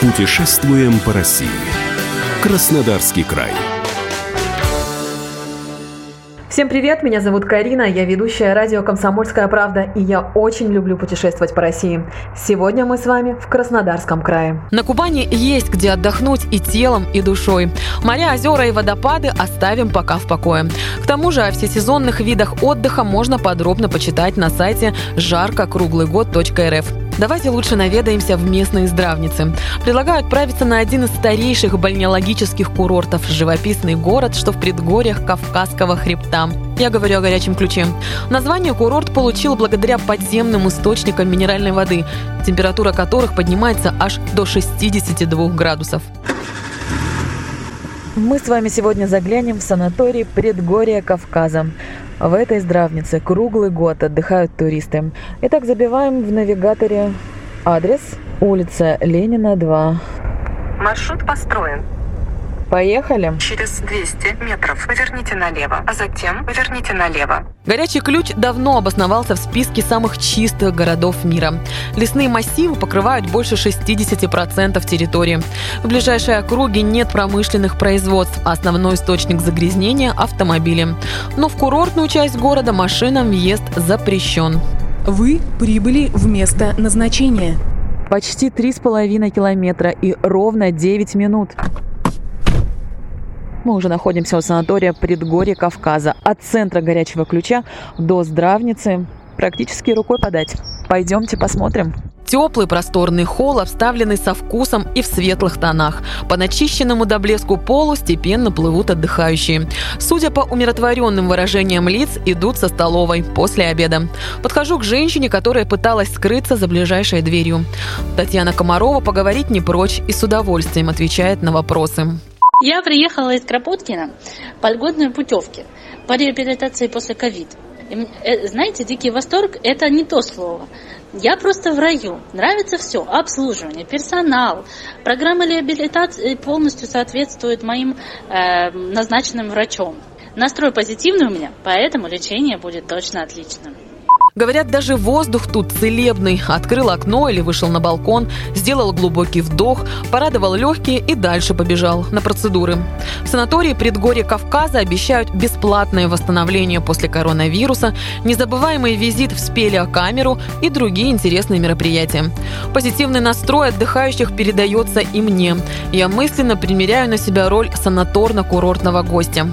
Путешествуем по России. Краснодарский край. Всем привет, меня зовут Карина, я ведущая радио «Комсомольская правда», и я очень люблю путешествовать по России. Сегодня мы с вами в Краснодарском крае. На Кубани есть где отдохнуть и телом, и душой. Моря, озера и водопады оставим пока в покое. К тому же о всесезонных видах отдыха можно подробно почитать на сайте жаркокруглыгод.рф. Давайте лучше наведаемся в местные здравницы. Предлагаю отправиться на один из старейших бальнеологических курортов – живописный город, что в предгорьях Кавказского хребта. Я говорю о горячем ключе. Название курорт получил благодаря подземным источникам минеральной воды, температура которых поднимается аж до 62 градусов. Мы с вами сегодня заглянем в санаторий предгорья Кавказа. В этой здравнице круглый год отдыхают туристы. Итак, забиваем в навигаторе адрес улица Ленина, 2. Маршрут построен. Поехали. Через 200 метров поверните налево, а затем поверните налево. Горячий ключ давно обосновался в списке самых чистых городов мира. Лесные массивы покрывают больше 60% территории. В ближайшей округе нет промышленных производств, а основной источник загрязнения – автомобили. Но в курортную часть города машинам въезд запрещен. Вы прибыли в место назначения. Почти 3,5 километра и ровно 9 минут. Мы уже находимся у санатория Предгорье Кавказа. От центра горячего ключа до здравницы практически рукой подать. Пойдемте посмотрим. Теплый просторный холл, обставленный со вкусом и в светлых тонах. По начищенному до блеску полу степенно плывут отдыхающие. Судя по умиротворенным выражениям лиц, идут со столовой после обеда. Подхожу к женщине, которая пыталась скрыться за ближайшей дверью. Татьяна Комарова поговорить не прочь и с удовольствием отвечает на вопросы. Я приехала из Кропоткина по льготной путевке по реабилитации после ковид. Э, знаете, дикий восторг – это не то слово. Я просто в раю. Нравится все. Обслуживание, персонал. Программа реабилитации полностью соответствует моим э, назначенным врачом. Настрой позитивный у меня, поэтому лечение будет точно отличным. Говорят, даже воздух тут целебный. Открыл окно или вышел на балкон, сделал глубокий вдох, порадовал легкие и дальше побежал на процедуры. В санатории предгорье Кавказа обещают бесплатное восстановление после коронавируса, незабываемый визит в спелеокамеру и другие интересные мероприятия. Позитивный настрой отдыхающих передается и мне. Я мысленно примеряю на себя роль санаторно-курортного гостя.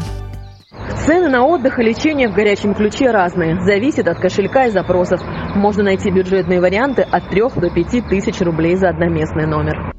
Цены на отдых и лечение в горячем ключе разные. Зависит от кошелька и запросов. Можно найти бюджетные варианты от 3 до 5 тысяч рублей за одноместный номер.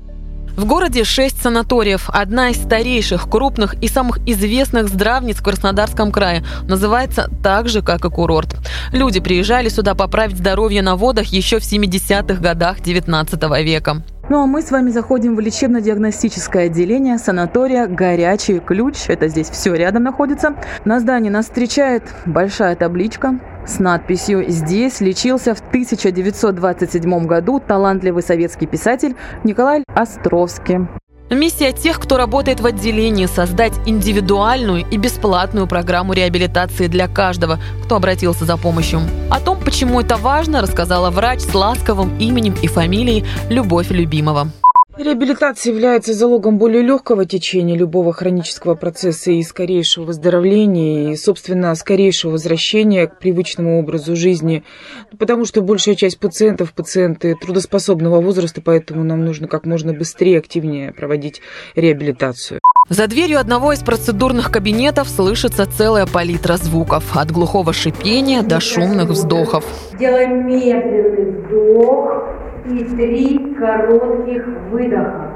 В городе шесть санаториев. Одна из старейших, крупных и самых известных здравниц в Краснодарском крае. Называется так же, как и курорт. Люди приезжали сюда поправить здоровье на водах еще в 70-х годах 19 века. Ну а мы с вами заходим в лечебно-диагностическое отделение санатория «Горячий ключ». Это здесь все рядом находится. На здании нас встречает большая табличка с надписью «Здесь лечился в 1927 году талантливый советский писатель Николай Островский». Миссия тех, кто работает в отделении, создать индивидуальную и бесплатную программу реабилитации для каждого, кто обратился за помощью. О том, почему это важно, рассказала врач с ласковым именем и фамилией Любовь Любимова. Реабилитация является залогом более легкого течения любого хронического процесса и скорейшего выздоровления, и, собственно, скорейшего возвращения к привычному образу жизни, потому что большая часть пациентов – пациенты трудоспособного возраста, поэтому нам нужно как можно быстрее, активнее проводить реабилитацию. За дверью одного из процедурных кабинетов слышится целая палитра звуков. От глухого шипения до шумных вздохов. Делаем медленный вдох и три коротких выдоха.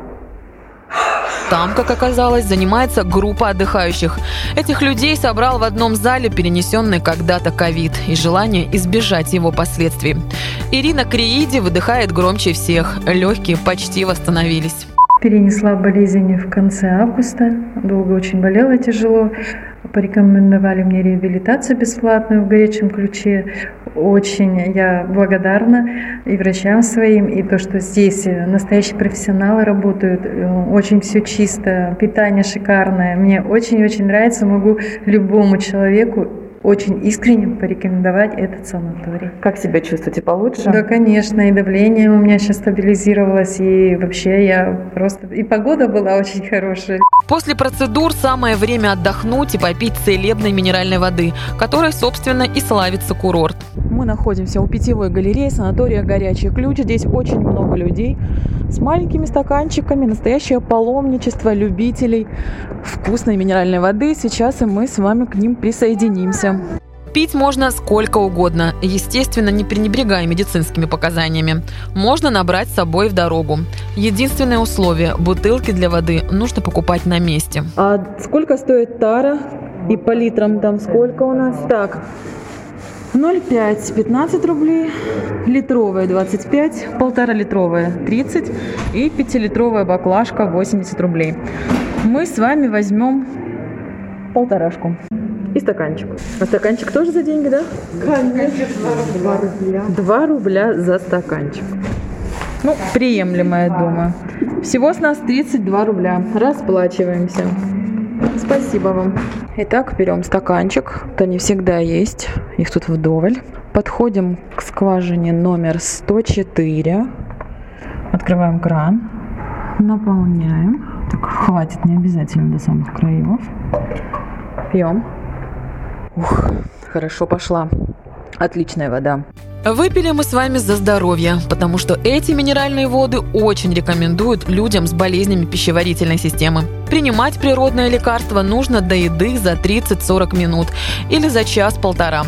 Там, как оказалось, занимается группа отдыхающих. Этих людей собрал в одном зале перенесенный когда-то ковид и желание избежать его последствий. Ирина Крииди выдыхает громче всех. Легкие почти восстановились. Перенесла болезнь в конце августа. Долго очень болела, тяжело. Порекомендовали мне реабилитацию бесплатную в горячем ключе. Очень я благодарна и врачам своим, и то, что здесь настоящие профессионалы работают. Очень все чисто, питание шикарное. Мне очень-очень нравится. Могу любому человеку очень искренне порекомендовать этот санаторий. Как себя чувствуете? Получше? Да, конечно. И давление у меня сейчас стабилизировалось, и вообще я просто... И погода была очень хорошая. После процедур самое время отдохнуть и попить целебной минеральной воды, которой, собственно, и славится курорт. Мы находимся у питьевой галереи санатория «Горячий ключ». Здесь очень много людей с маленькими стаканчиками. Настоящее паломничество любителей вкусной минеральной воды. Сейчас и мы с вами к ним присоединимся. Пить можно сколько угодно, естественно, не пренебрегая медицинскими показаниями. Можно набрать с собой в дорогу. Единственное условие – бутылки для воды нужно покупать на месте. А сколько стоит тара? И по литрам там сколько у нас? Так, 0,5 15 рублей, литровая 25, полтора литровая 30 и 5-литровая баклажка 80 рублей. Мы с вами возьмем полторашку и стаканчик. А стаканчик тоже за деньги, да? Конечно, 2 рубля. 2 рубля за стаканчик. Ну, приемлемо, я думаю. Всего с нас 32 рубля. Расплачиваемся. Спасибо вам. Итак, берем стаканчик. Это не всегда есть. Их тут вдоволь. Подходим к скважине номер 104. Открываем кран. Наполняем. Так, хватит, не обязательно до самых краев. Пьем. Ух, хорошо пошла. Отличная вода. Выпили мы с вами за здоровье, потому что эти минеральные воды очень рекомендуют людям с болезнями пищеварительной системы. Принимать природное лекарство нужно до еды за 30-40 минут или за час-полтора.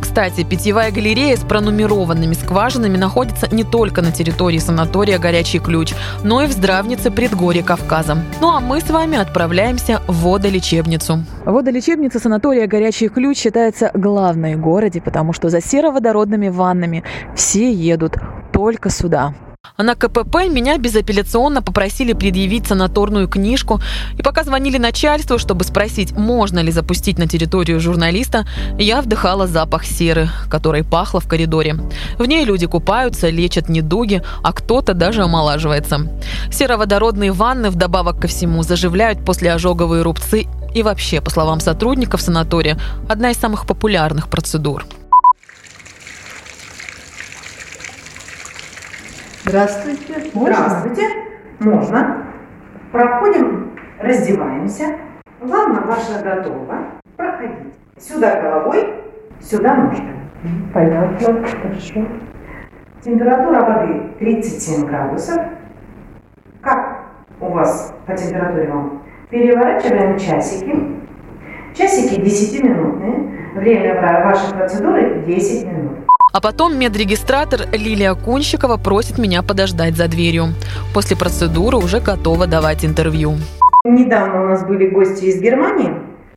Кстати, питьевая галерея с пронумерованными скважинами находится не только на территории санатория «Горячий ключ», но и в здравнице предгорья Кавказа. Ну а мы с вами отправляемся в водолечебницу. Водолечебница санатория «Горячий ключ» считается главной в городе, потому что за сероводородными ваннами все едут только сюда. А на КПП меня безапелляционно попросили предъявить санаторную книжку, и пока звонили начальству, чтобы спросить, можно ли запустить на территорию журналиста, я вдыхала запах серы, который пахло в коридоре. В ней люди купаются, лечат недуги, а кто-то даже омолаживается. Сероводородные ванны, вдобавок ко всему, заживляют после ожоговые рубцы и вообще, по словам сотрудников санатория, одна из самых популярных процедур. Здравствуйте. Здравствуйте. Можно. Проходим, раздеваемся. Ванна ваша готова. Проходите. Сюда головой, сюда ножками. Понятно, хорошо. Температура воды 37 градусов. Как у вас по температуре вам? Переворачиваем часики. Часики 10-минутные. Время вашей процедуры 10 минут. А потом медрегистратор Лилия Кунщикова просит меня подождать за дверью. После процедуры уже готова давать интервью. Недавно у нас были гости из Германии.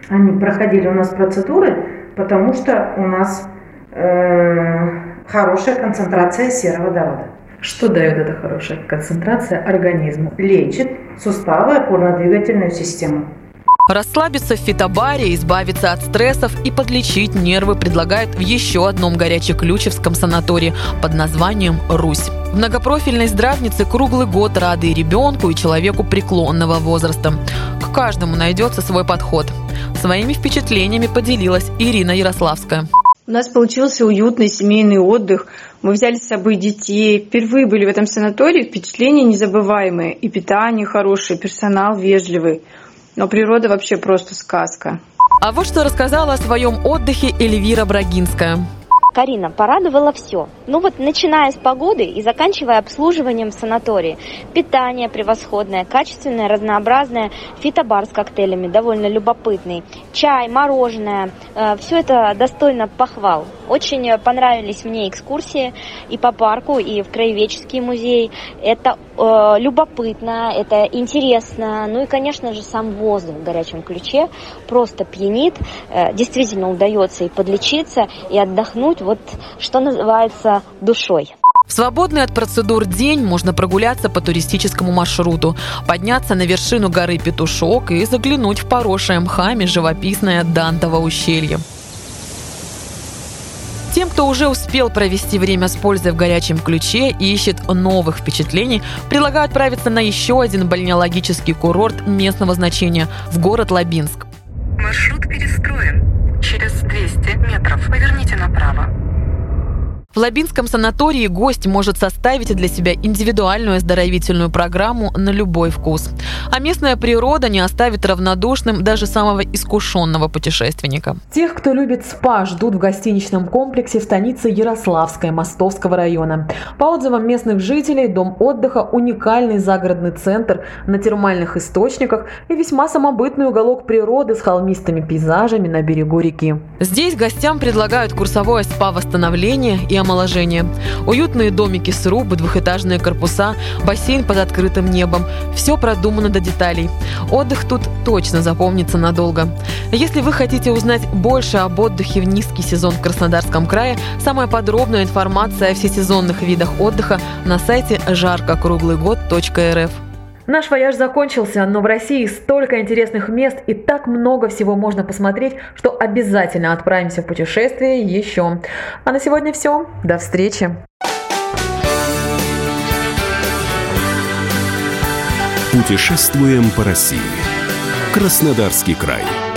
Они проходили у нас процедуры, потому что у нас э, хорошая концентрация сероводорода. Что дает эта хорошая концентрация организму? Лечит суставы, опорно-двигательную систему. Расслабиться в фитобаре, избавиться от стрессов и подлечить нервы предлагают в еще одном горячеключевском санатории под названием «Русь». В многопрофильной здравнице круглый год рады и ребенку, и человеку преклонного возраста. К каждому найдется свой подход. Своими впечатлениями поделилась Ирина Ярославская. У нас получился уютный семейный отдых. Мы взяли с собой детей. Впервые были в этом санатории. Впечатления незабываемые. И питание хорошее, персонал вежливый. Но природа вообще просто сказка. А вот что рассказала о своем отдыхе Эльвира Брагинская. Карина, порадовало все. Ну вот, начиная с погоды и заканчивая обслуживанием в санатории. Питание превосходное, качественное, разнообразное. Фитобар с коктейлями довольно любопытный. Чай, мороженое. Э, все это достойно похвал. Очень понравились мне экскурсии и по парку, и в краеведческий музей. Это э, любопытно, это интересно. Ну и, конечно же, сам воздух в горячем ключе просто пьянит. Э, действительно удается и подлечиться, и отдохнуть вот что называется, душой. В свободный от процедур день можно прогуляться по туристическому маршруту, подняться на вершину горы Петушок и заглянуть в поросшее мхами живописное Дантово ущелье. Тем, кто уже успел провести время с пользой в горячем ключе и ищет новых впечатлений, предлагаю отправиться на еще один бальнеологический курорт местного значения в город Лабинск. Маршрут перестроен. Через 200 метров, поверните направо. В Лабинском санатории гость может составить для себя индивидуальную оздоровительную программу на любой вкус. А местная природа не оставит равнодушным даже самого искушенного путешественника. Тех, кто любит спа, ждут в гостиничном комплексе в станице Ярославская Мостовского района. По отзывам местных жителей, дом отдыха – уникальный загородный центр на термальных источниках и весьма самобытный уголок природы с холмистыми пейзажами на берегу реки. Здесь гостям предлагают курсовое спа-восстановление и омоложения. Уютные домики срубы, двухэтажные корпуса, бассейн под открытым небом. Все продумано до деталей. Отдых тут точно запомнится надолго. Если вы хотите узнать больше об отдыхе в низкий сезон в Краснодарском крае, самая подробная информация о всесезонных видах отдыха на сайте жаркокруглыгод.рф. Наш вояж закончился, но в России столько интересных мест и так много всего можно посмотреть, что обязательно отправимся в путешествие еще. А на сегодня все. До встречи. Путешествуем по России. Краснодарский край.